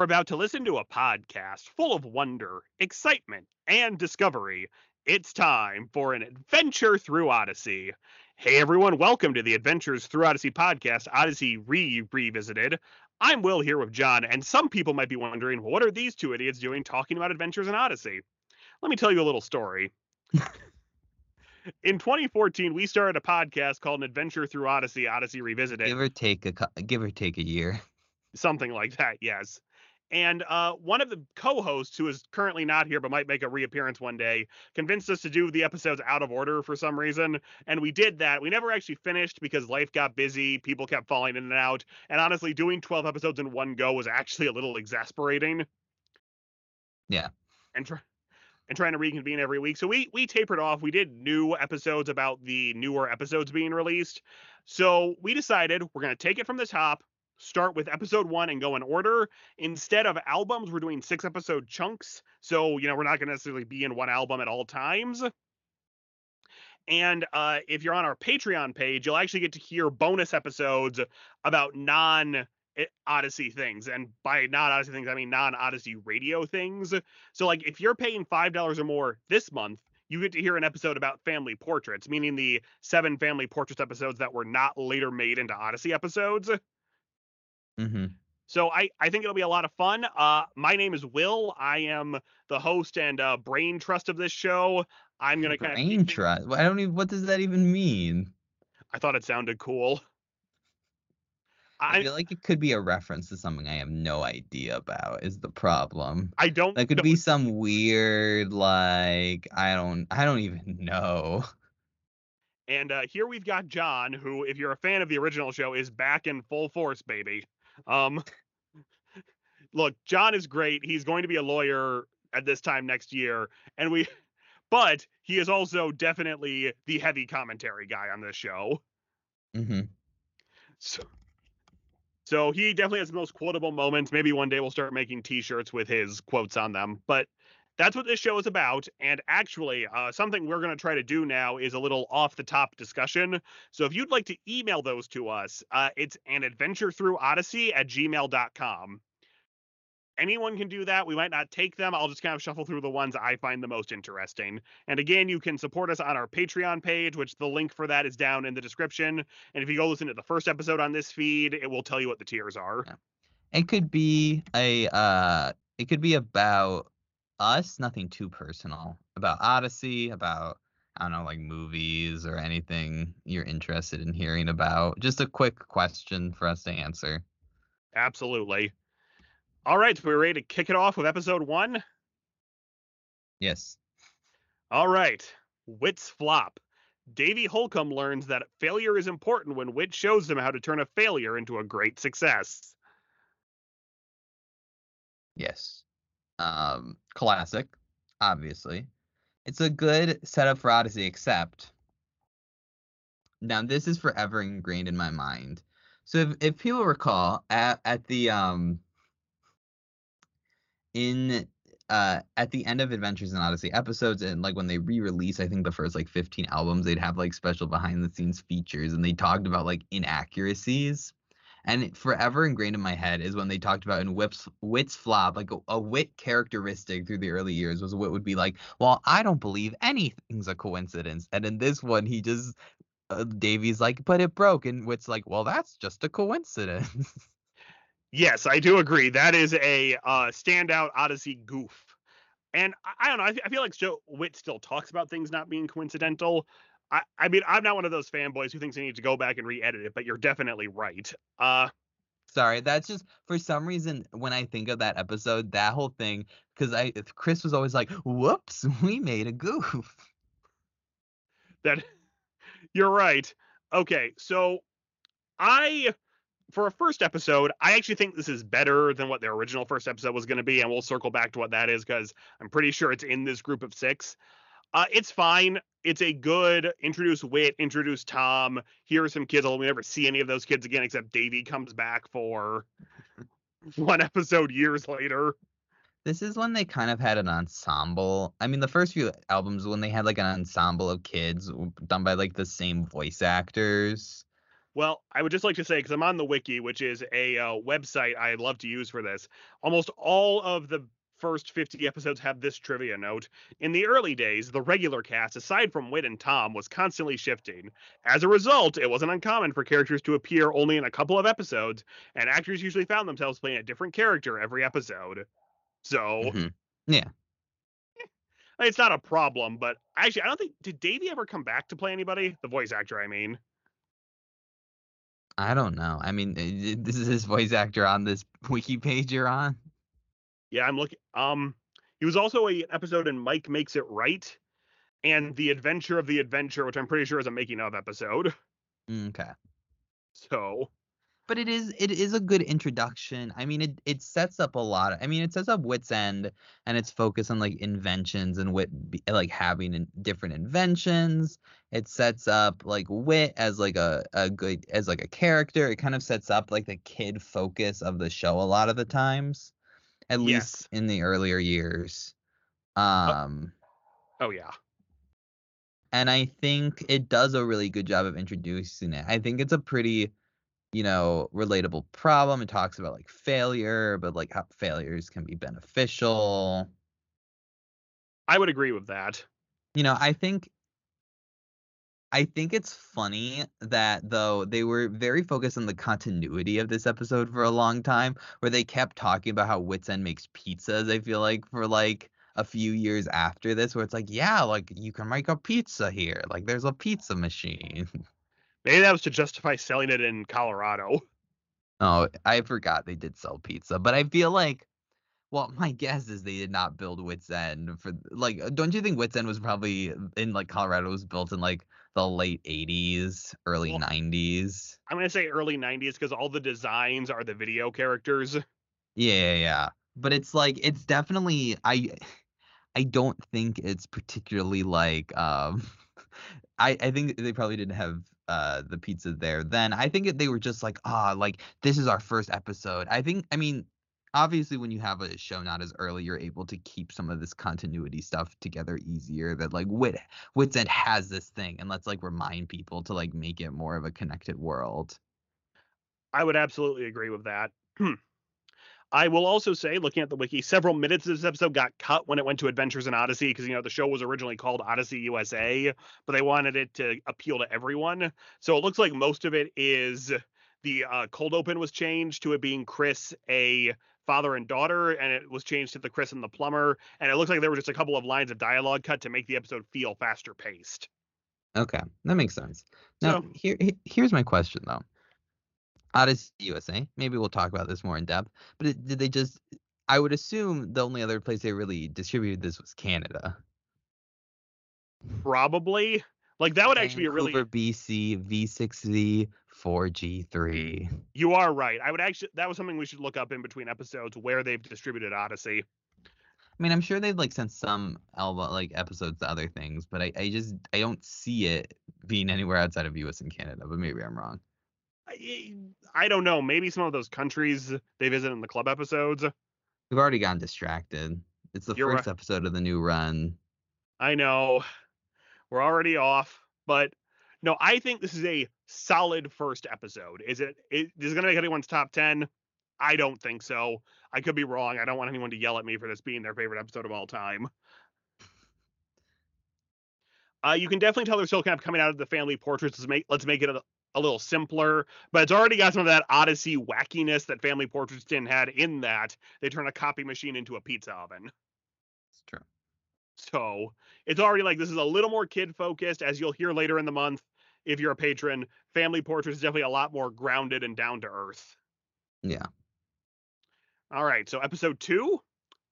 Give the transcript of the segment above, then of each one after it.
We're about to listen to a podcast full of wonder, excitement, and discovery. It's time for an adventure through Odyssey. Hey everyone, welcome to the Adventures Through Odyssey podcast, Odyssey Re Revisited. I'm Will here with John, and some people might be wondering, what are these two idiots doing talking about adventures in Odyssey? Let me tell you a little story. in 2014, we started a podcast called An Adventure Through Odyssey, Odyssey Revisited. Give or take a give or take a year. something like that yes and uh, one of the co-hosts who is currently not here but might make a reappearance one day convinced us to do the episodes out of order for some reason and we did that. We never actually finished because life got busy people kept falling in and out and honestly doing 12 episodes in one go was actually a little exasperating. Yeah. and tr- and trying to reconvene every week. So we we tapered off. We did new episodes about the newer episodes being released. So we decided we're going to take it from the top start with episode one and go in order. Instead of albums, we're doing six episode chunks. So, you know, we're not going to necessarily be in one album at all times. And uh, if you're on our Patreon page, you'll actually get to hear bonus episodes about non Odyssey things. And by non Odyssey things, I mean non Odyssey radio things. So, like, if you're paying $5 or more this month, you get to hear an episode about family portraits, meaning the seven family portraits episodes that were not later made into Odyssey episodes. Mm-hmm. So I, I think it'll be a lot of fun. Uh, my name is Will. I am the host and uh, brain trust of this show. I'm gonna kind Brain of. trust. I don't even. What does that even mean? I thought it sounded cool. I, I feel like it could be a reference to something I have no idea about. Is the problem? I don't. That could know- be some weird, like I don't, I don't even know. And uh, here we've got John, who, if you're a fan of the original show, is back in full force, baby. Um, look, John is great. He's going to be a lawyer at this time next year, and we, but he is also definitely the heavy commentary guy on this show. Mm-hmm. So, so he definitely has the most quotable moments. Maybe one day we'll start making T-shirts with his quotes on them. But that's what this show is about. And actually, uh, something we're going to try to do now is a little off-the-top discussion. So if you'd like to email those to us, uh, it's an adventure through Odyssey at gmail.com. Anyone can do that. We might not take them. I'll just kind of shuffle through the ones I find the most interesting. And again, you can support us on our Patreon page, which the link for that is down in the description. And if you go listen to the first episode on this feed, it will tell you what the tiers are. It could be a. uh It could be about us. Nothing too personal. About Odyssey. About I don't know, like movies or anything you're interested in hearing about. Just a quick question for us to answer. Absolutely. All right, so we're ready to kick it off with episode one. Yes. All right, Whit's flop. Davy Holcomb learns that failure is important when Whit shows him how to turn a failure into a great success. Yes. Um, classic, obviously. It's a good setup for Odyssey, except now this is forever ingrained in my mind. So if, if people recall, at, at the um in uh at the end of Adventures in Odyssey episodes and like when they re-release, I think the first like 15 albums, they'd have like special behind the scenes features and they talked about like inaccuracies. And forever ingrained in my head is when they talked about in Whip's Whit's flop, like a, a Whit characteristic through the early years was Whit would be like, "Well, I don't believe anything's a coincidence," and in this one, he just uh, Davy's like, "But it broke," and Whit's like, "Well, that's just a coincidence." Yes, I do agree. That is a uh, standout Odyssey goof. And I, I don't know. I, I feel like Joe Whit still talks about things not being coincidental. I, I mean, I'm not one of those fanboys who thinks they need to go back and re-edit it, but you're definitely right. Uh, Sorry, that's just for some reason when I think of that episode, that whole thing, because I Chris was always like, "Whoops, we made a goof." that you're right. Okay, so I for a first episode, I actually think this is better than what their original first episode was going to be, and we'll circle back to what that is because I'm pretty sure it's in this group of six. Uh, it's fine. It's a good introduce Whit, introduce Tom. Here are some kids. Although we never see any of those kids again, except Davy comes back for one episode years later. This is when they kind of had an ensemble. I mean, the first few albums when they had like an ensemble of kids done by like the same voice actors. Well, I would just like to say, because I'm on the wiki, which is a uh, website I love to use for this, almost all of the first 50 episodes have this trivia note. In the early days, the regular cast, aside from Whit and Tom, was constantly shifting. As a result, it wasn't uncommon for characters to appear only in a couple of episodes, and actors usually found themselves playing a different character every episode. So, Mhm. Yeah. it's not a problem, but actually, I don't think, did Davey ever come back to play anybody? The voice actor, I mean. I don't know. I mean, uh, this is his voice actor on this wiki page you're on. Yeah, I'm looking. Um, he was also a episode in Mike Makes It Right, and The Adventure of the Adventure, which I'm pretty sure is a making of episode. Mm, Okay. So But it is it is a good introduction. I mean, it it sets up a lot. Of, I mean, it sets up Whit's End and its focus on like inventions and Whit like having in, different inventions. It sets up like Whit as like a a good as like a character. It kind of sets up like the kid focus of the show a lot of the times, at least Yes. in the earlier years. Um. oh yeah. and I think it does a really good job of introducing it. I think it's a pretty, you know, relatable problem. It talks about like failure, but like how failures can be beneficial. I would agree with that. You know, I think I think it's funny that though they were very focused on the continuity of this episode for a long time, where they kept talking about how Whit's End makes pizzas. I feel like for like a few years after this, where it's like, yeah, like you can make a pizza here. Like there's a pizza machine. Maybe that was to justify selling it in Colorado. Oh, I forgot they did sell pizza, but I feel like, well, my guess is they did not build Whit's End for like. Don't you think Whit's End was probably in like Colorado was built in like the late '80s, early Well- '90s? I'm gonna say early '90s because all the designs are the video characters. Yeah, yeah, yeah. But it's like it's definitely I I don't think it's particularly like um I I think they probably didn't have uh the pizza there then. I think they were just like, ah, like this is our first episode. I think I mean obviously when you have a show not as early you're able to keep some of this continuity stuff together easier that like Whit Whit's End has this thing and let's like remind people to like make it more of a connected world I would absolutely agree with that. I will also say, looking at the wiki, several minutes of this episode got cut when it went to Adventures in Odyssey because you know the show was originally called Odyssey USA, but they wanted it to appeal to everyone. So it looks like most of it is the uh, cold open was changed to it being Chris, a father and daughter, and it was changed to the Chris and the plumber. And it looks like there were just a couple of lines of dialogue cut to make the episode feel faster paced. Okay, that makes sense. Now, So- here, here's my question though. Odyssey USA. Maybe we'll talk about this more in depth. But it, did they just? I would assume the only other place they really distributed this was Canada. Probably. Like that would actually be a really Vancouver, BC, V6Z 4G3. You are right. I would actually that was something we should look up in between episodes where they've distributed Odyssey. I mean, I'm sure they've like sent some Elba like episodes to other things, but I, I just I don't see it being anywhere outside of US and Canada. But maybe I'm wrong. I, I don't know. Maybe some of those countries they visit in the club episodes. We've already gotten distracted. It's the You're first episode of the new run. I know. We're already off, but no, I think this is a solid first episode. Is it is it going to make anyone's top 10? I don't think so. I could be wrong. I don't want anyone to yell at me for this being their favorite episode of all time. Uh, you can definitely tell they're still kind of coming out of the family portraits. Let's make let's make it a, a little simpler, but it's already got some of that Odyssey wackiness that family portraits didn't had in that they turn a copy machine into a pizza oven. So it's already like this is a little more kid focused, as you'll hear later in the month. If you're a patron, Family Portrait is definitely a lot more grounded and down to earth. Yeah. All right, so episode two,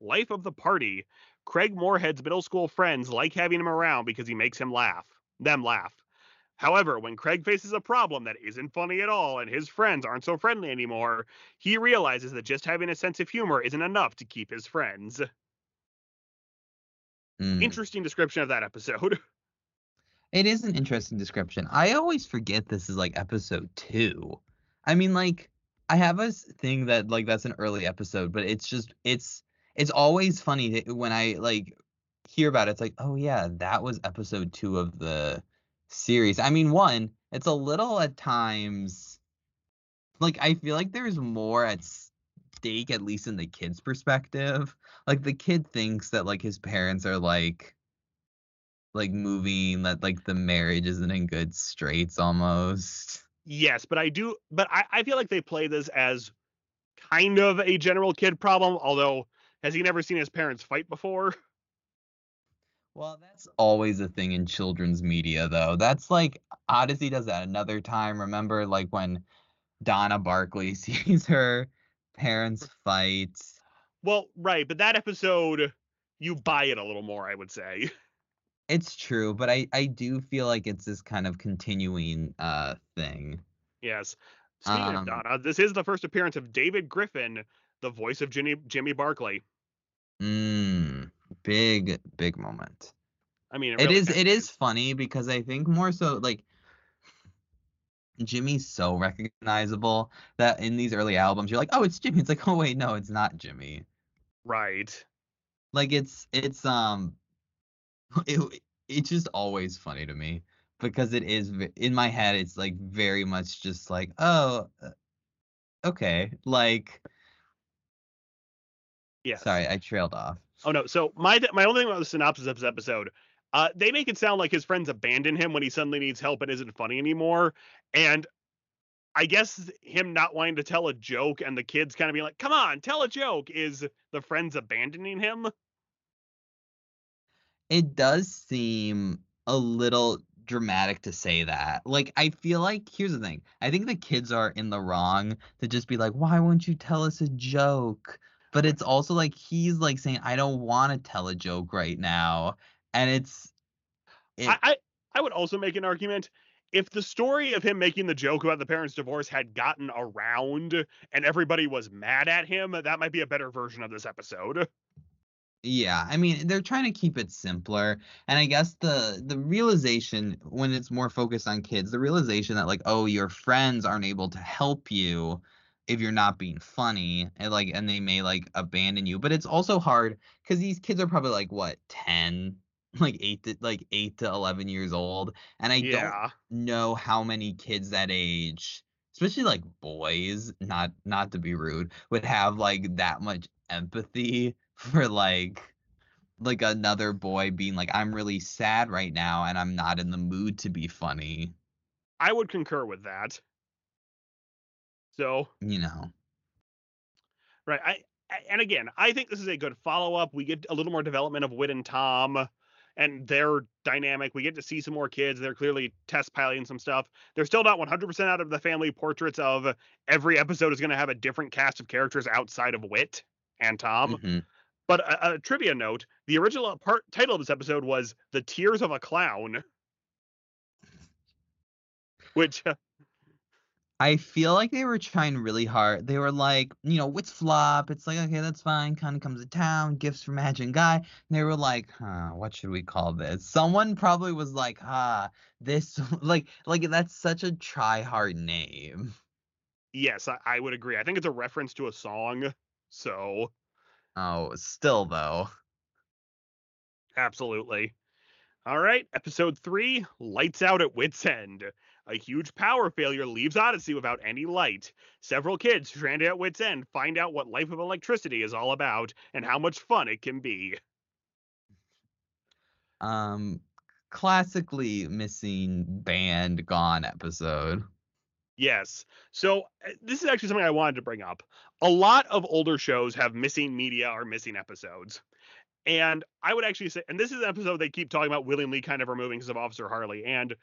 Life of the Party. Craig Moorhead's middle school friends like having him around because he makes him laugh, them laugh. However, when Craig faces a problem that isn't funny at all and his friends aren't so friendly anymore, he realizes that just having a sense of humor isn't enough to keep his friends. Mm. Interesting description of that episode. It is an interesting description. I always forget this is like episode two. I mean, like, I have a thing that like that's an early episode, but it's just it's it's always funny to, when I like hear about it. It's like, oh yeah, that was episode two of the series. I mean, one, it's a little at times like I feel like there's more at stake, at least in the kid's perspective. Like the kid thinks that like his parents are like like moving that like the marriage isn't in good straits almost. Yes, but I do but I, I feel like they play this as kind of a general kid problem, although has he never seen his parents fight before? Well, that's always a thing in children's media though. That's like Odyssey does that another time. Remember like when Donna Barkley sees her parents fight. Well, right, but that episode you buy it a little more, I would say. It's true, but I I do feel like it's this kind of continuing uh thing. Yes. Speaking Um, of Donna, this is the first appearance of David Griffin, the voice of Jimmy Jimmy Barkley. Mm, big big moment. I mean, it, It really is kinda it is funny because I think more so like Jimmy's so recognizable that in these early albums you're like, oh, it's Jimmy. It's like, oh wait, no, it's not Jimmy. right. Like it's it's um it it's just always funny to me because it is in my head it's like very much just like, oh, uh, okay, like Yes. sorry, I trailed off. Oh no. So my my only thing about the synopsis of this episode, uh, they make it sound like his friends abandon him when he suddenly needs help and isn't funny anymore. And I guess him not wanting to tell a joke and the kids kind of being like, "Come on, tell a joke," is the friends abandoning him. It does seem a little dramatic to say that. Like, I feel like here's the thing. I think the kids are in the wrong to just be like, "Why won't you tell us a joke?" But it's also like he's like saying, "I don't want to tell a joke right now," and it's it, I, I I would also make an argument if the story of him making the joke about the parents' divorce had gotten around and everybody was mad at him, that might be a better version of this episode. Yeah, I mean, they're trying to keep it simpler, and I guess the the realization when it's more focused on kids, the realization that like, oh, your friends aren't able to help you if you're not being funny, and like, and they may like abandon you. But it's also hard because these kids are probably like what, 10, like 8 to like 8 to 11 years old, and I don't know how many kids that age especially like boys not not to be rude would have like that much empathy for like like another boy being like i'm really sad right now and i'm not in the mood to be funny I would concur with that. So, you know right, I and again, I think this is a good follow-up. We get a little more development of Whit and Tom and their dynamic. We get to see some more kids. They're clearly test piloting some stuff. They're still not 100% out of the family portraits of every episode is going to have a different cast of characters outside of Whit and Tom. Mhm. But a, a trivia note: the original part title of this episode was "The Tears of a Clown," which uh, i feel like they were trying really hard they were like you know Whit's Flop it's like okay that's fine Connie Comes to Town gifts from Magic guy and they were like huh what should we call this someone probably was like ah this like like that's such a try hard name yes, I, I would agree. I think it's a reference to a song. So oh still though absolutely. All right, episode three: Lights out at Whit's End. A huge power failure leaves Odyssey without any light. Several kids stranded at Whit's End find out what life of electricity is all about and how much fun it can be. um classically missing band gone episode Yes. So uh, this is actually something I wanted to bring up. A lot of older shows have missing media or missing episodes. And I would actually say, and this is an episode they keep talking about willingly kind of removing because of Officer Harley. And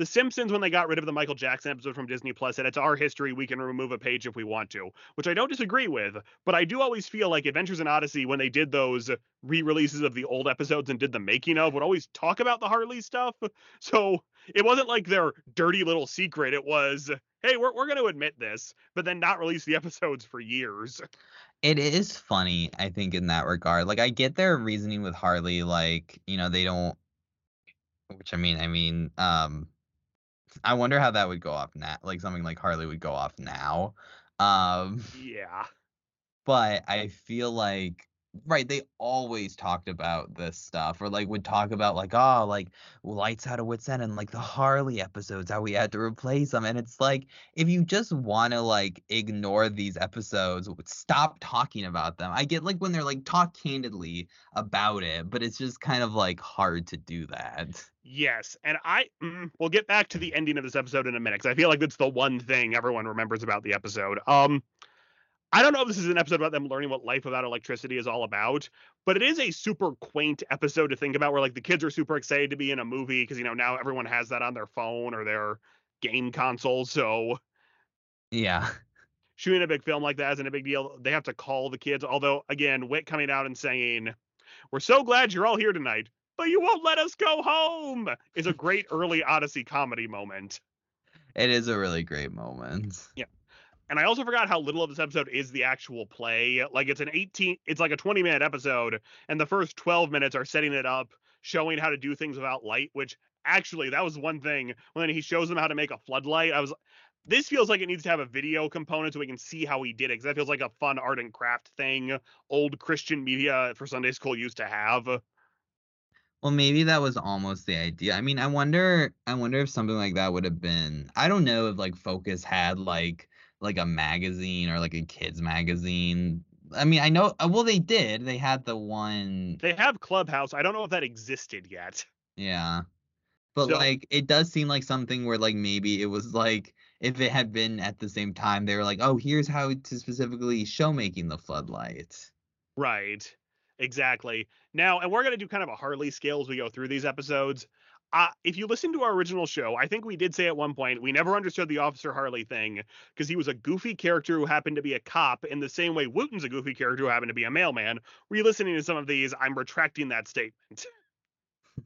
The Simpsons, when they got rid of the Michael Jackson episode from Disney Plus, said it's our history. We can remove a page if we want to, which I don't disagree with. But I do always feel like Adventures in Odyssey, when they did those re releases of the old episodes and did the making of, would always talk about the Harley stuff. So it wasn't like their dirty little secret. It was, hey, we're, we're going to admit this, but then not release the episodes for years. It is funny, I think, in that regard. Like, I get their reasoning with Harley, like, you know, they don't, which I mean, I mean, um, I wonder how that would go off now. Like something like Harley would go off now. Um, Yeah. but I feel like right, they always talked about this stuff or like would talk about like, oh, like lights out of Whit's End and like the Harley episodes, how we had to replace them. And it's like if you just want to like ignore these episodes, stop talking about them. I get like when they're like talk candidly about it, but it's just kind of like hard to do that. Yes, and I mm, we'll get back to the ending of this episode in a minute because I feel like that's the one thing everyone remembers about the episode. Um, I don't know if this is an episode about them learning what life without electricity is all about, but it is a super quaint episode to think about where like the kids are super excited to be in a movie because you know now everyone has that on their phone or their game console, so Yeah. shooting a big film like that isn't a big deal. They have to call the kids. Although, again, Whit coming out and saying, We're so glad you're all here tonight, but you won't let us go home is a great early Odyssey comedy moment. It is a really great moment. And I also forgot how little of this episode is the actual play. Like it's an 18, it's like a 20 minute episode, and the first 12 minutes are setting it up, showing how to do things without light, which actually that was one thing when he shows them how to make a floodlight. I was this feels like it needs to have a video component so we can see how he did it because that feels like a fun art and craft thing old Christian media for Sunday school used to have. Well, maybe that was almost the idea. I mean, I wonder I wonder if something like that would have been I don't know if like Focus had like like a magazine or like a kids magazine. I mean, I know uh, well they did. They had the one They have Clubhouse. I don't know if that existed yet. yeah. But So- like it does seem like something where like maybe it was like if it had been at the same time they were like, "Oh, here's how to specifically show making the floodlight." Right. Exactly. Now, and we're going to do kind of a Harley scale as we go through these episodes. Uh, if you listen to our original show, I think we did say at one point we never understood the Officer Harley thing because he was a goofy character who happened to be a cop in the same way Wooten's a goofy character who happened to be a mailman. Re-listening to some of these, I'm retracting that statement.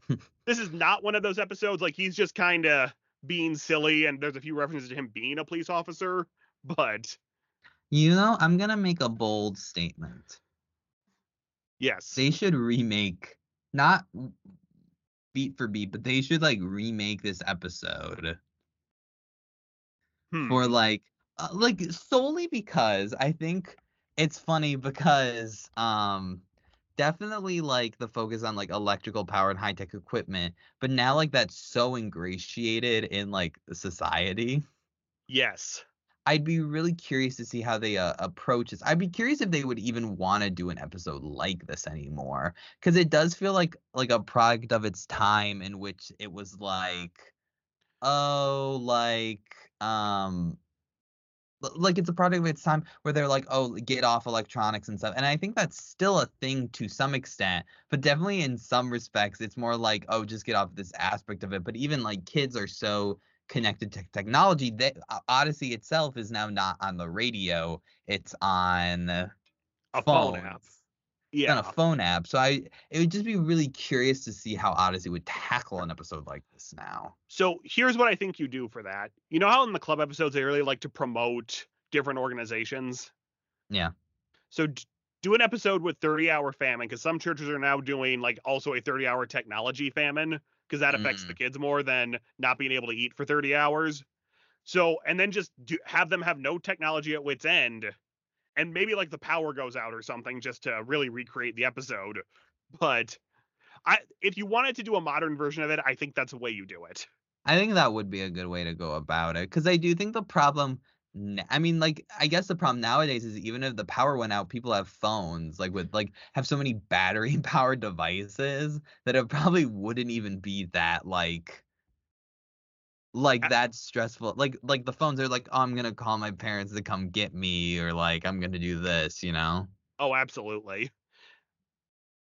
this is not one of those episodes like he's just kind of being silly and there's a few references to him being a police officer, but You know, I'm going to make a bold statement. yes. they should remake not beat for beat, but they should like remake this episode Hmm. for like uh, like solely because I think it's funny because um definitely like the focus on like electrical power and high tech equipment, but now like that's so ingratiated in like society. yes. I'd be really curious to see how they uh, approach this. I'd be curious if they would even want to do an episode like this anymore, because it does feel like like a product of its time in which it was like, oh, like um, like it's a product of its time where they're like, oh, get off electronics and stuff. And I think that's still a thing to some extent, but definitely in some respects, it's more like, oh, just get off this aspect of it. But even like kids are so connected to technology that Odyssey itself is now not on the radio; it's on A phone app. Yeah. on a phone app. So I, it would just be really curious to see how Odyssey would tackle an episode like this now. So here's what I think you do for that. You know how in the club episodes they really like to promote different organizations? Yeah. So d- do an episode with 30 hour famine because some churches are now doing like also a 30 hour technology famine because that affects the mm. kids more than not being able to eat for 30 hours. So and then just do, have them have no technology at Whit's End and maybe like the power goes out or something just to really recreate the episode. But I if you wanted to do a modern version of it, I think that's the way you do it. I think that would be a good way to go about it because I do think the problem. I mean, like, I guess the problem nowadays is even if the power went out, people have phones, like, with like have so many battery powered devices that it probably wouldn't even be that like, like that stressful. Like, like the phones are like, oh, I'm gonna call my parents to come get me, or like I'm gonna do this, you know? Oh, absolutely.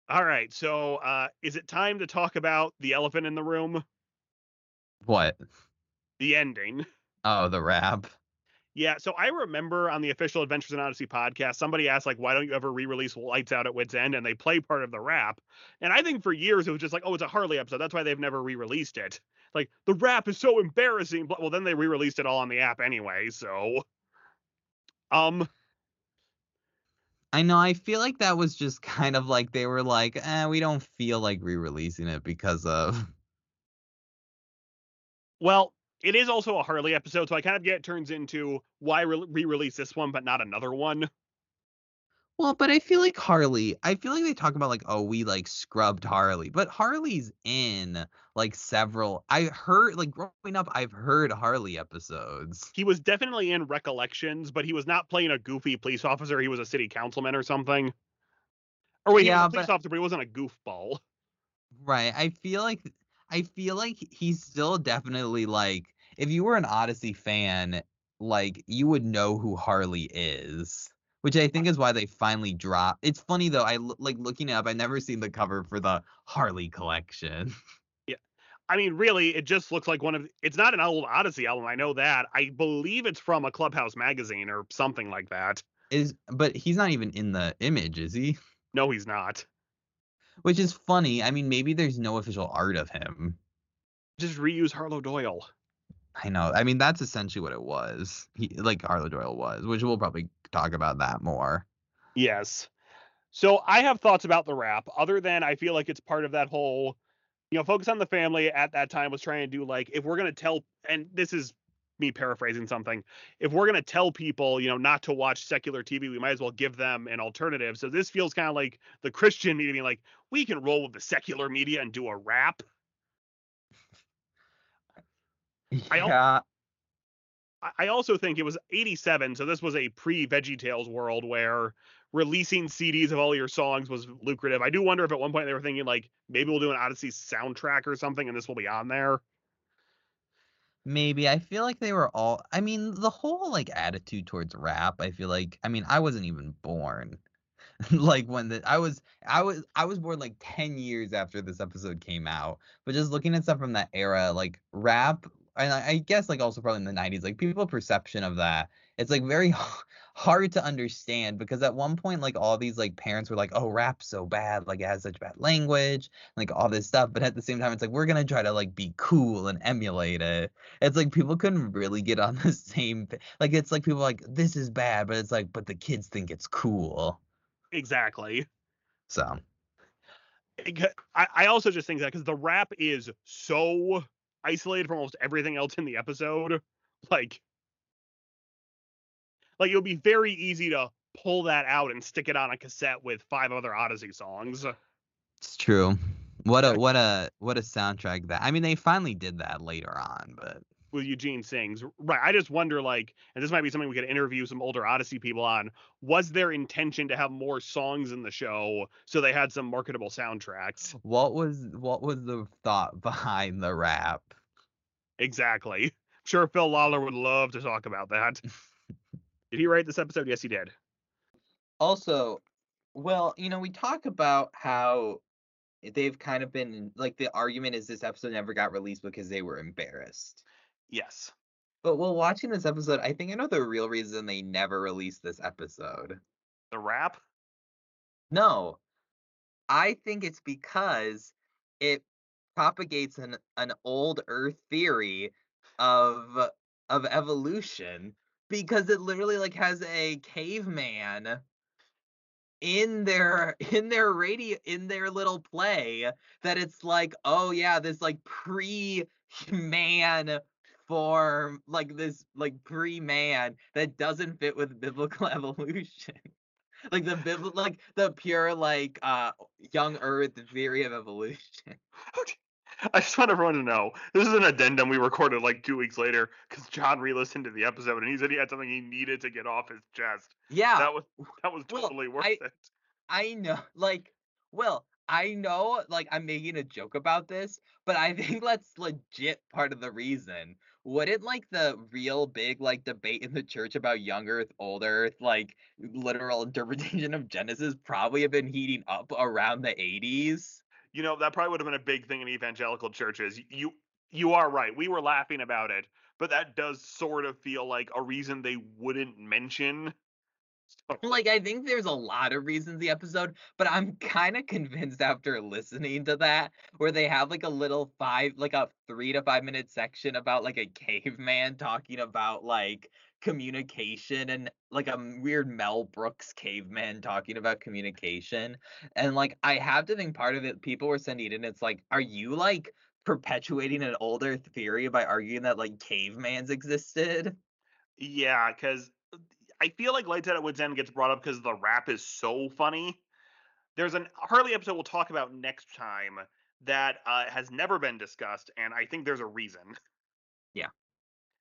All right. So, uh, is it time to talk about the elephant in the room? What? The ending. Oh, the rap. Yeah, so I remember on the official Adventures in Odyssey podcast, somebody asked like, "Why don't you ever re-release Lights Out at Whit's End?" And they play part of the rap, and I think for years it was just like, "Oh, it's a Harley episode." That's why they've never re-released it. Like the rap is so embarrassing. Well, then they re-released it all on the app anyway. So, um, I know. I feel like that was just kind of like they were like, eh, we don't feel like re-releasing it because of. well, it is also a Harley episode, so I kind of get it turns into why re-release this one but not another one. Well, but I feel like Harley, I feel like they talk about like, oh, we like scrubbed Harley, but Harley's in like several. I heard like growing up, I've heard Harley episodes. He was definitely in Recollections, but he was not playing a goofy police officer. He was a city councilman or something. Or wait, yeah, he was a police but, officer, but he wasn't a goofball. Right. I feel like I feel like he's still definitely like if you were an Odyssey fan, like you would know who Harley is which I think is why they finally dropped. It's funny though. I like looking up. I never seen the cover for the Harley collection. Yeah, I mean, really, it just looks like one of. It's not an old Odyssey album. I know that. I believe it's from a Clubhouse magazine or something like that. Is but he's not even in the image, is he? No, he's not. Which is funny. I mean, maybe there's no official art of him. Just reuse Harlow Doyle. I know. I mean, that's essentially what it was. He like Harlow Doyle was, which we'll probably talk about that more. Yes. So I have thoughts about the rap, other than I feel like it's part of that whole, you know, focus on the family at that time was trying to do like, if we're going to tell, and this is me paraphrasing something, if we're going to tell people, you know, not to watch secular TV, we might as well give them an alternative. So this feels kind of like the Christian media being like, we can roll with the secular media and do a rap. Yeah. I also think it was 87, so this was a pre VeggieTales world where releasing CDs of all your songs was lucrative. I do wonder if at one point they were thinking like maybe we'll do an Odyssey soundtrack or something and this will be on there. Maybe I feel like they were all I mean the whole like attitude towards rap, I feel like I mean I wasn't even born. like when the I was I was I was born like 10 years after this episode came out. But just looking at stuff from that era, like rap and I guess like also probably in the 90s, like people perception of that, it's like very hard to understand because at one point like all these like parents were like, oh rap's so bad, like it has such bad language, like all this stuff. But at the same time, it's like we're gonna try to like be cool and emulate it. It's like people couldn't really get on the same thing. like it's like people like this is bad, but it's like but the kids think it's cool. Exactly. So I, I also just think that because the rap is so isolated from almost everything else in the episode. Like, like it would be very easy to pull that out and stick it on a cassette with five other Odyssey songs. It's true. What a what a what a soundtrack that. I mean, they finally did that later on, but with Eugene sings. Right. I just wonder, like, and this might be something we could interview some older Odyssey people on. Was their intention to have more songs in the show so they had some marketable soundtracks? What was what was the thought behind the rap? Exactly. I'm sure Phil Lollar would love to talk about that. did he write this episode? Yes, he did. Also, well, you know, we talk about how they've kind of been like the argument is this episode never got released because they were embarrassed. Yes. But while watching this episode, I think I know the real reason they never released this episode. The rap? No. I think it's because it propagates an, an old earth theory of of evolution because it literally like has a caveman in their in their radio in their little play that it's like oh yeah this like pre man form like this like pre-man that doesn't fit with biblical evolution. Like the biblical like the pure like uh young earth theory of evolution I just want everyone to know this is an addendum we recorded like two weeks later because John re-listened to the episode and he said he had something he needed to get off his chest. Yeah, that was that was totally well, worth I, it. I know, like, well, I know, like, I'm making a joke about this, but I think that's legit part of the reason. Wouldn't like the real big like debate in the church about young Earth, old Earth, like literal interpretation of Genesis probably have been heating up around the 80s? You know that probably would have been a big thing in evangelical churches. You you are right. We were laughing about it, but that does sort of feel like a reason they wouldn't mention. Like I think there's a lot of reasons the episode, but I'm kind of convinced after listening to that where they have like a little five like a 3 to 5 minute section about like a caveman talking about like communication and like a weird Mel Brooks caveman talking about communication. And like I have to think part of it people were sending in it's like are you like perpetuating an older theory by arguing that like cavemans existed? yeah, because I feel like Lights Out at Whit's End gets brought up because the rap is so funny. There's an Harley episode we'll talk about next time that uh, has never been discussed, and I think there's a reason. Yeah.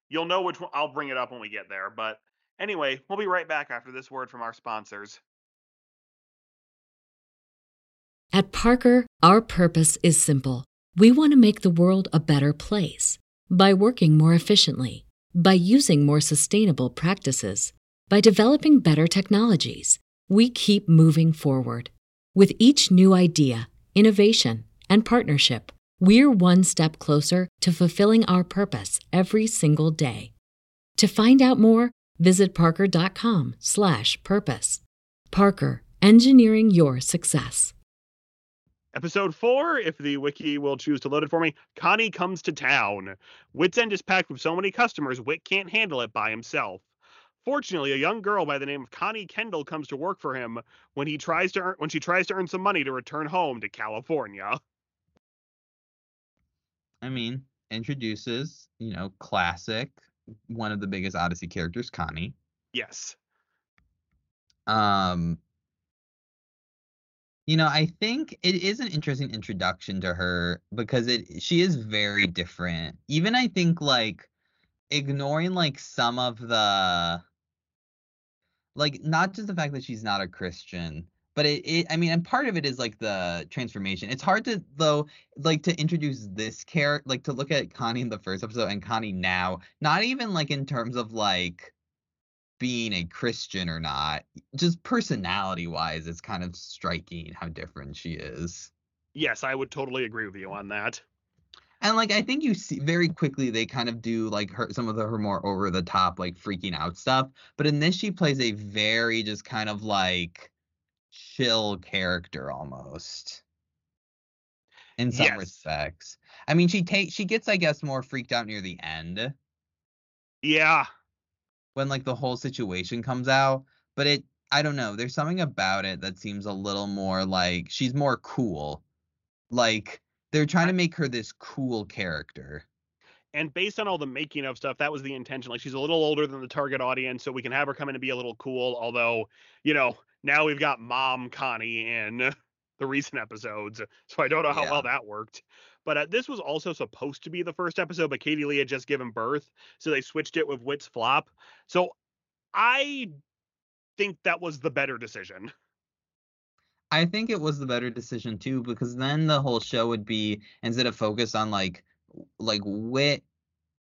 You'll know which one. I'll bring it up when we get there. But anyway, we'll be right back after this word from our sponsors. At Parker, our purpose is simple. We want to make the world a better place by working more efficiently, by using more sustainable practices, by developing better technologies. We keep moving forward. With each new idea, innovation, and partnership, we're one step closer to fulfilling our purpose every single day. To find out more, visit parker.com/purpose. Parker, engineering your success. Episode four, if the wiki will choose to load it for me, Connie comes to town. Whit's End is packed with so many customers, Whit can't handle it by himself. Fortunately, a young girl by the name of Connie Kendall comes to work for him when he tries to earn, when she tries to earn some money to return home to California. I mean, introduces, you know, classic, one of the biggest Odyssey characters, Connie. Yes. Um, you know, I think it is an interesting introduction to her because it she is very different. Even I think like ignoring like some of the like not just the fact that she's not a Christian, but it, it I mean, and part of it is like the transformation. It's hard to though like to introduce this character like to look at Connie in the first episode and Connie now, not even like in terms of like being a Christian or not, just personality wise, it's kind of striking how different she is. Yes, I would totally agree with you on that. And like I think you see very quickly they kind of do like her some of the her more over the top like freaking out stuff. But in this she plays a very just kind of like chill character almost. In some Yes. respects. I mean she takes she gets I guess more freaked out near the end Yeah. when like the whole situation comes out. But it I don't know, there's something about it that seems a little more like she's more cool. Like they're trying to make her this cool character. And based on all the making of stuff, that was the intention. Like she's a little older than the target audience, so we can have her come in and be a little cool. Although, you know, now we've got Mom Connie in the recent episodes, so I don't know how Yeah. well that worked. But uh, this was also supposed to be the first episode, but Katie Leigh had just given birth, so they switched it with Whit's Flop. So I think that was the better decision. I think it was the better decision too because then the whole show would be instead of focused on like like Whit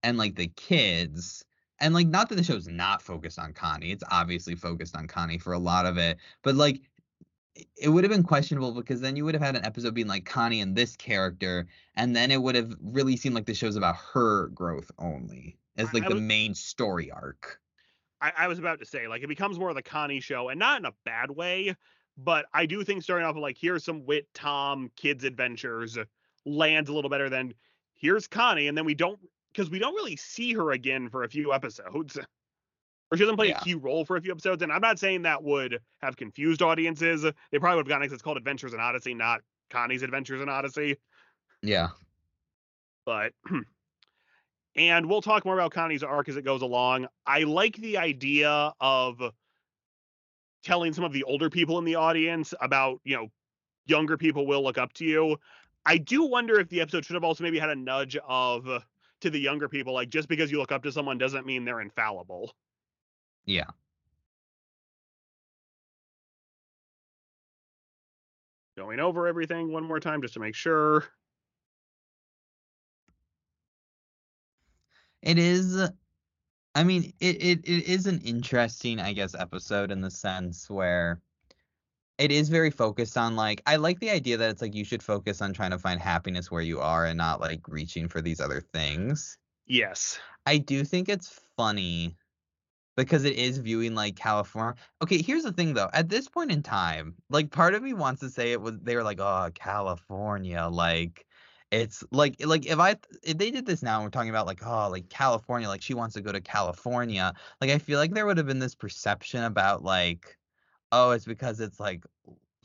and like the kids and like not that the show's not focused on Connie it's obviously focused on Connie for a lot of it but like it would have been questionable because then you would have had an episode being like Connie and this character and then it would have really seemed like the show's about her growth only as I- like I the was- main story arc. I, I was about to say, like, it becomes more of the Connie show, and not in a bad way, but I do think starting off with like, here's some Whit Tom kids adventures lands a little better than here's Connie, and then we don't because we don't really see her again for a few episodes. Or she doesn't play Yeah. a key role for a few episodes, and I'm not saying that would have confused audiences. They probably would have gotten it it's called Adventures in Odyssey, not Connie's Adventures in Odyssey. Yeah. but and we'll talk more about Connie's arc as it goes along. I like the idea of telling some of the older people in the audience about, you know, younger people will look up to you. I do wonder if the episode should have also maybe had a nudge of to the younger people like just because you look up to someone doesn't mean they're infallible. Yeah. Going over everything one more time just to make sure. It is uh, I mean, it, it it is an interesting, I guess, episode in the sense where it is very focused on like I like the idea that it's like you should focus on trying to find happiness where you are and not like reaching for these other things. Yes. I do think it's funny because it is viewing like California. Okay, here's the thing though. At this point in time, like part of me wants to say it was they were like, "Oh, California." Like it's like like if I if they did this now and we're talking about like, "Oh, like California, like she wants to go to California." Like I feel like there would have been this perception about like, "Oh, it's because it's like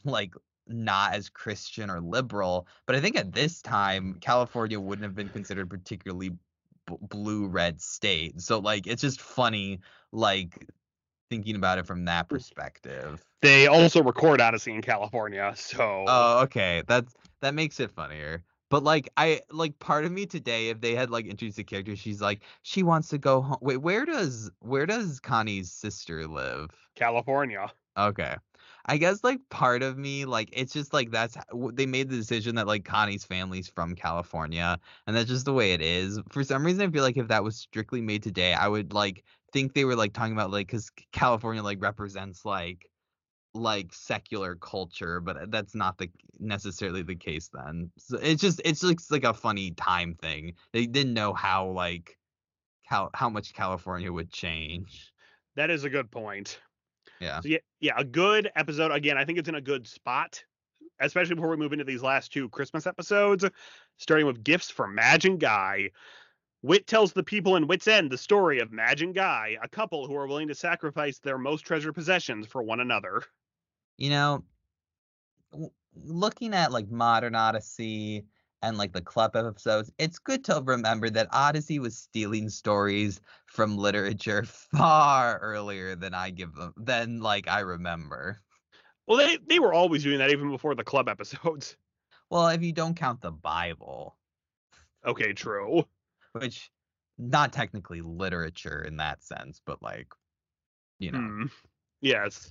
like not as Christian or liberal." But I think at this time, California wouldn't have been considered particularly b- blue red state. So like it's just funny like thinking about it from that mm. perspective. They also record Odyssey in California, so Oh, okay. That's that makes it funnier. But like I like part of me today, if they had like introduced a character, she's like she wants to go home. Wait, where does where does Connie's sister live? California. Okay. I guess like part of me like it's just like that's they made the decision that like Connie's family's from California and that's just the way it is. For some reason I feel like if that was strictly made today, I would like think they were like talking about like cuz California like represents like like secular culture, but uh, that's not the necessarily the case then. So it's just it's just like a funny time thing. They didn't know how like how how much California would change. That is a good point. Yeah. So yeah, yeah, a good episode. Again, I think it's in a good spot, especially before we move into these last two Christmas episodes, starting with gifts for Madge and Guy. Whit tells the people in Whit's End the story of Madge and Guy, a couple who are willing to sacrifice their most treasured possessions for one another. You know, w- looking at like modern Odyssey and like the club episodes, it's good to remember that Odyssey was stealing stories from literature far earlier than I give them than like I remember. Well, they they were always doing that even before the club episodes. Well, if you don't count the Bible, Okay, true. which not technically literature in that sense, but like you know, Hmm. Yes.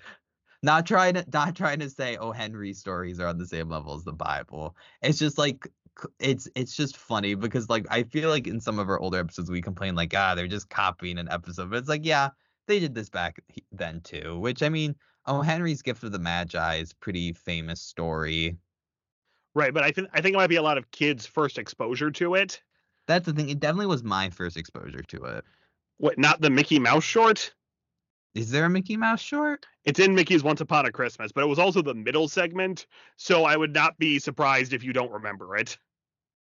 not trying to not trying to say oh Henry stories are on the same level as the Bible. It's just like it's it's just funny because like I feel like in some of our older episodes we complain like ah they're just copying an episode, but it's like yeah they did this back then too. Which I mean, oh Henry's Gift of the Magi is pretty famous story. Right, but I think I think it might be a lot of kids' first exposure to it. That's the thing. It definitely was my first exposure to it. What, not the Mickey Mouse short? Is there a Mickey Mouse short? It's in Mickey's Once Upon a Christmas, but it was also the middle segment, so I would not be surprised if you don't remember it.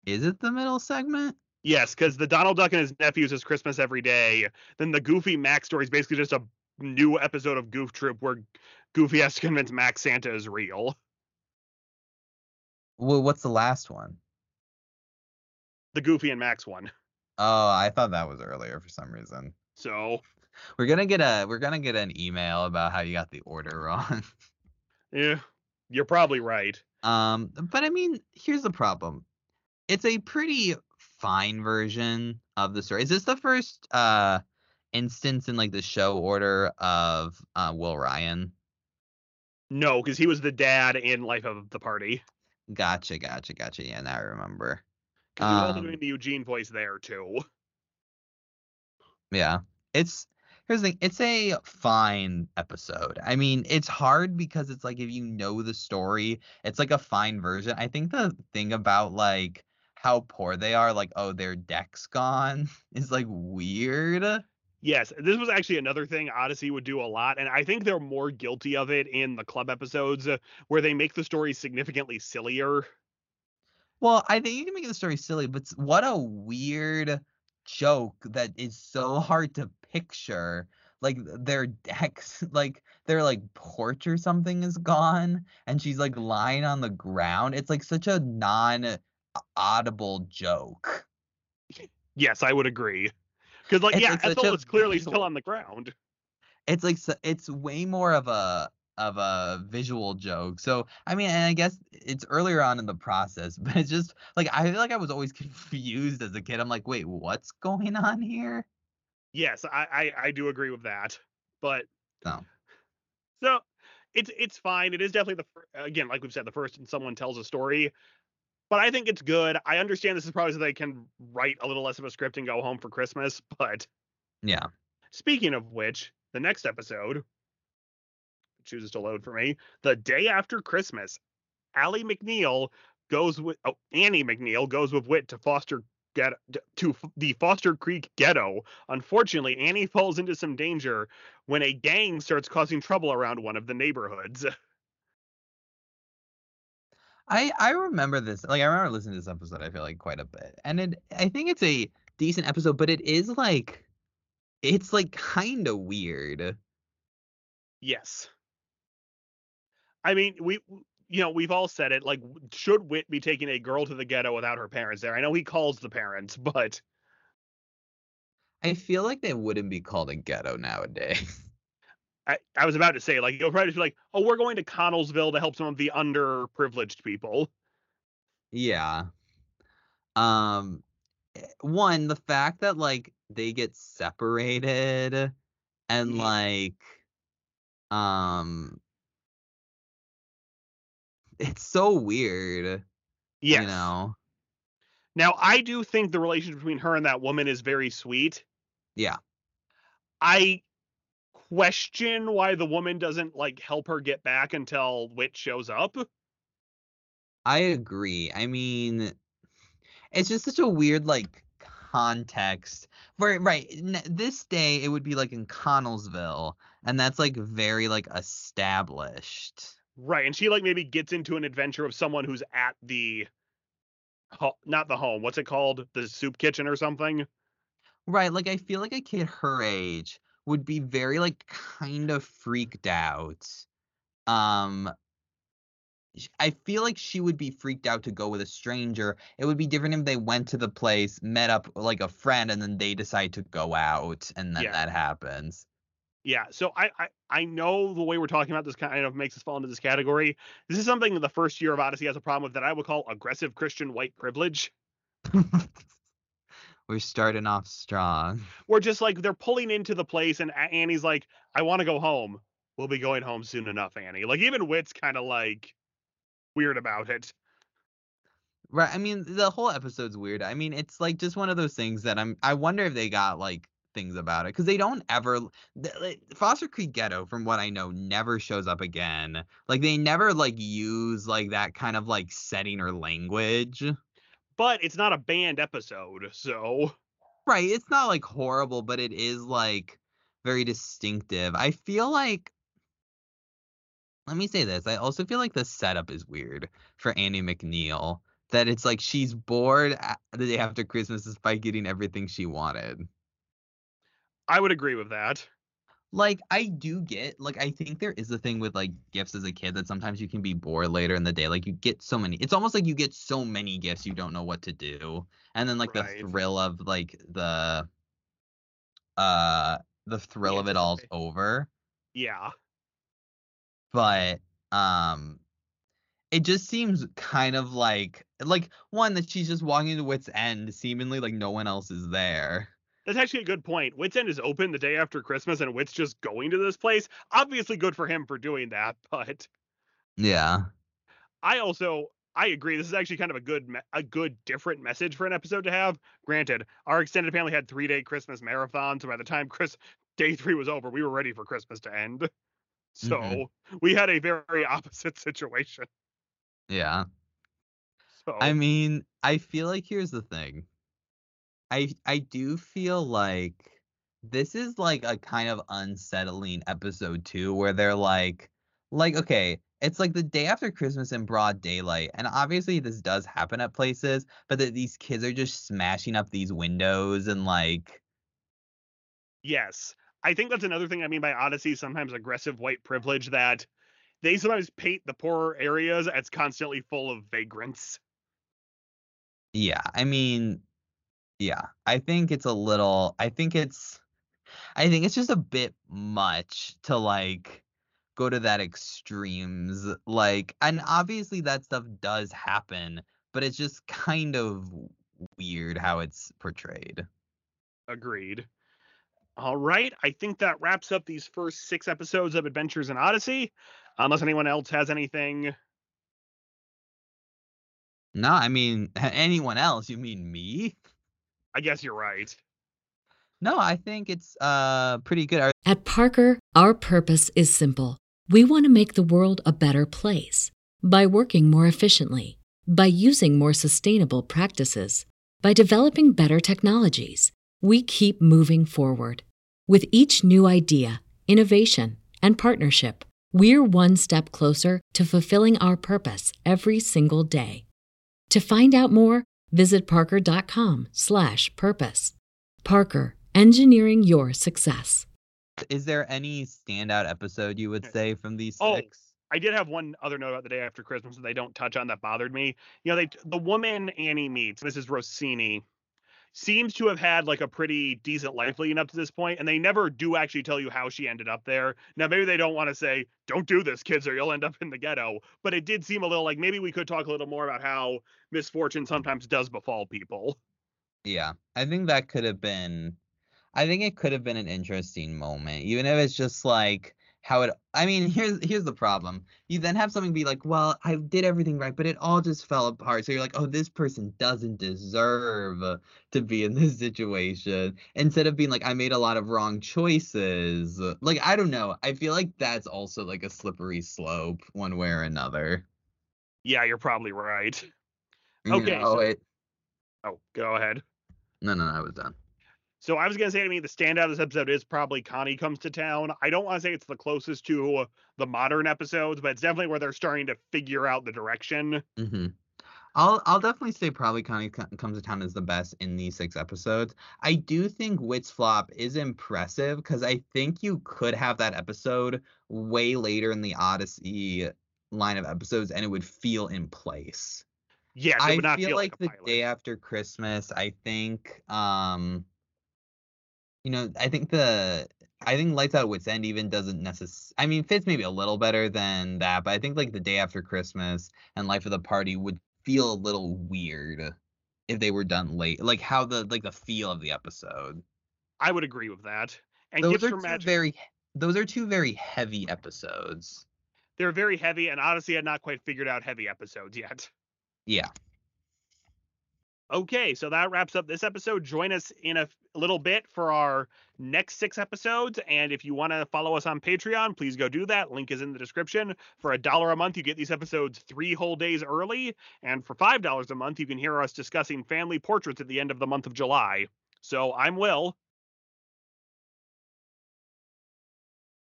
Is it the middle segment? Yes, because the Donald Duck and his nephews is Christmas every day. Then the Goofy Max story is basically just a new episode of Goof Troop where Goofy has to convince Max Santa is real. Well, what's the last one? The Goofy and Max one. Oh, I thought that was earlier for some reason. So We're gonna get a we're gonna get an email about how you got the order wrong. yeah, you're probably right. um, but I mean, here's the problem. It's a pretty fine version of the story. Is this the first uh instance in like the show order of uh Will Ryan? No, because he was the dad in Life of the Party. Gotcha, gotcha, gotcha. Yeah, now I remember. Because he was also Um, doing the Eugene voice there too. Yeah. It's here's the thing, it's a fine episode. I mean, it's hard because it's like if you know the story, it's like a fine version. I think the thing about like how poor they are, like, oh, their deck's gone, is like weird. Yes, this was actually another thing Odyssey would do a lot, and I think they're more guilty of it in the club episodes uh, where they make the story significantly sillier. Well, I think you can make the story silly, but what a weird joke that is so hard to picture. Like their decks, like their like porch or something is gone, and she's like lying on the ground. It's like such a non-audible joke. Yes, I would agree. Because like, It's yeah, like Ethel is clearly visual- still on the ground. It's like it's way more of a of a visual joke. So I mean, and I guess it's earlier on in the process, but it's just like I feel like I was always confused as a kid. I'm like, wait, what's going on here? Yes, I, I I do agree with that. But No. so it's it's fine. It is definitely the again, like we've said, the first and someone tells a story. But I think it's good. I understand this is probably so they can write a little less of a script and go home for Christmas. But Yeah. speaking of which, the next episode chooses to load for me. The day after Christmas, Allie McNeil goes with oh Annie McNeil goes with Whit to foster get to the Foster Creek ghetto. Unfortunately, Annie falls into some danger when a gang starts causing trouble around one of the neighborhoods. I I remember this. Like I remember listening to this episode. I feel like quite a bit, and it I think it's a decent episode, but it is like it's like kind of weird. Yes. I mean, we you know, we've all said it. Like, should Whit be taking a girl to the ghetto without her parents there? I know he calls the parents, but I feel like they wouldn't be called a ghetto nowadays. I, I was about to say, like, you'll probably be like, oh, we're going to Connellsville to help some of the underprivileged people. Yeah. Um, eh, one, the fact that like they get separated and Yeah. like, um, it's so weird, Yes. you know? Now, I do think the relationship between her and that woman is very sweet. Yeah. I question why the woman doesn't like help her get back until Whit shows up. I agree. I mean, it's just such a weird like context. For right, this day it would be like in Connellsville, and that's like very like established. Right, and she like maybe gets into an adventure of someone who's at the ho- not the home. What's it called? The soup kitchen or something? Right, like I feel like a kid her age would be very like kind of freaked out. Um I feel like she would be freaked out to go with a stranger. It would be different if they went to the place, met up like a friend, and then they decide to go out, and then Yeah. that happens. Yeah, so I, I I know the way we're talking about this kind of makes us fall into this category. This is something that the first year of Odyssey has a problem with that I would call aggressive Christian white privilege. We're starting off strong. We're just like they're pulling into the place and Annie's like, I want to go home. We'll be going home soon enough, Annie. Like even Whit's kind of like weird about it. Right. I mean, the whole episode's weird. I mean, it's like just one of those things that I'm. I wonder if they got like things about it because they don't ever. Foster Creek Ghetto, from what I know, never shows up again. Like they never like use like that kind of like setting or language. But it's not a banned episode, so Right. It's not like horrible, but it is like very distinctive. I feel like. Let me say this. I also feel like the setup is weird for Annie McNeil. That it's like she's bored the day after Christmas despite getting everything she wanted. I would agree with that. Like I do get like I think there is a thing with like gifts as a kid that sometimes you can be bored later in the day. Like you get so many. It's almost like you get so many gifts you don't know what to do. And then like Right. the thrill of like the uh the thrill of it all's anticipate- over. Yeah. But um it just seems kind of like like one that she's just walking to Whit's End seemingly like no one else is there. That's actually a good point. Whit's End is open the day after Christmas, and Whit's just going to this place. Obviously, good for him for doing that, but Yeah. I also I agree. This is actually kind of a good a good different message for an episode to have. Granted, our extended family had three day Christmas marathon, so by the time Chris day three was over, we were ready for Christmas to end. So Mhm. we had a very opposite situation. Yeah. So I mean, I feel like here's the thing. I I do feel like this is like a kind of unsettling episode too, where they're like like okay, it's like the day after Christmas in broad daylight, and obviously this does happen at places, but that these kids are just smashing up these windows and like Yes. I think that's another thing I mean by Odyssey, sometimes aggressive white privilege that they sometimes paint the poorer areas as constantly full of vagrants. Yeah, I mean, yeah, I think it's a little, I think it's, I think it's just a bit much to like go to that extremes. Like, and obviously that stuff does happen, but it's just kind of weird how it's portrayed. Agreed. All right. I think that wraps up these first six episodes of Adventures in Odyssey. Unless anyone else has anything. No, I mean, anyone else? You mean me? I guess you're right. No, I think it's uh pretty good. At Parker, our purpose is simple. We want to make the world a better place by working more efficiently, by using more sustainable practices, By developing better technologies, we keep moving forward. With each new idea, innovation, and partnership, we're one step closer to fulfilling our purpose every single day. To find out more, visit parker.com slash purpose. Parker, engineering your success. Is there any standout episode you would say from these Oh, six? I did have one other note about the day after Christmas that they don't touch on that bothered me. You know, they the woman Annie meets, Mrs. Rossini, seems to have had like a pretty decent life leading up to this point, and they never do actually tell you how she ended up there. Now, maybe they don't want to say, "Don't do this, kids, or you'll end up in the ghetto." But it did seem a little like maybe we could talk a little more about how misfortune sometimes does befall people. Yeah, I think that could have been. I think it could have been an interesting moment, even if it's just like how it. I mean, here's here's the problem. You then have something be like, well, I did everything right, but it all just fell apart. So you're like, oh, this person doesn't deserve to be in this situation. Instead of being like, I made a lot of wrong choices. Like, I don't know. I feel like that's also like a slippery slope, one way or another. Yeah, you're probably right. You Okay, know, so- it- Oh, go ahead. no, no, no, I was done. So I was gonna say to me, the standout of this episode is probably Connie comes to town. I don't want to say it's the closest to the modern episodes, but it's definitely where they're starting to figure out the direction. hmm I'll I'll definitely say probably Connie comes to town is the best in these six episodes. I do think Whit's Flop is impressive because I think you could have that episode way later in the Odyssey line of episodes and it would feel in place. It I would not feel feel like, like, the pilot. day after Christmas, I think um you know, I think the I think Lights Out Whit's End even doesn't necessarily I mean fits maybe a little better than that, but I think like the day after Christmas and Life of the Party would feel a little weird if they were done late. Like how the like the feel of the episode. I would agree with that. And Those Gifts are two Magic, very those are two very heavy episodes. they're very heavy, and Odyssey had not quite figured out heavy episodes yet. Yeah. Okay, so that wraps up this episode. Join us in a little bit for our next six episodes. And if you want to follow us on Patreon, please go do that. Link is in the description. For a dollar a month, you get these episodes three whole days early. And for $5 a month, you can hear us discussing family portraits at the end of the month of July. So I'm Will.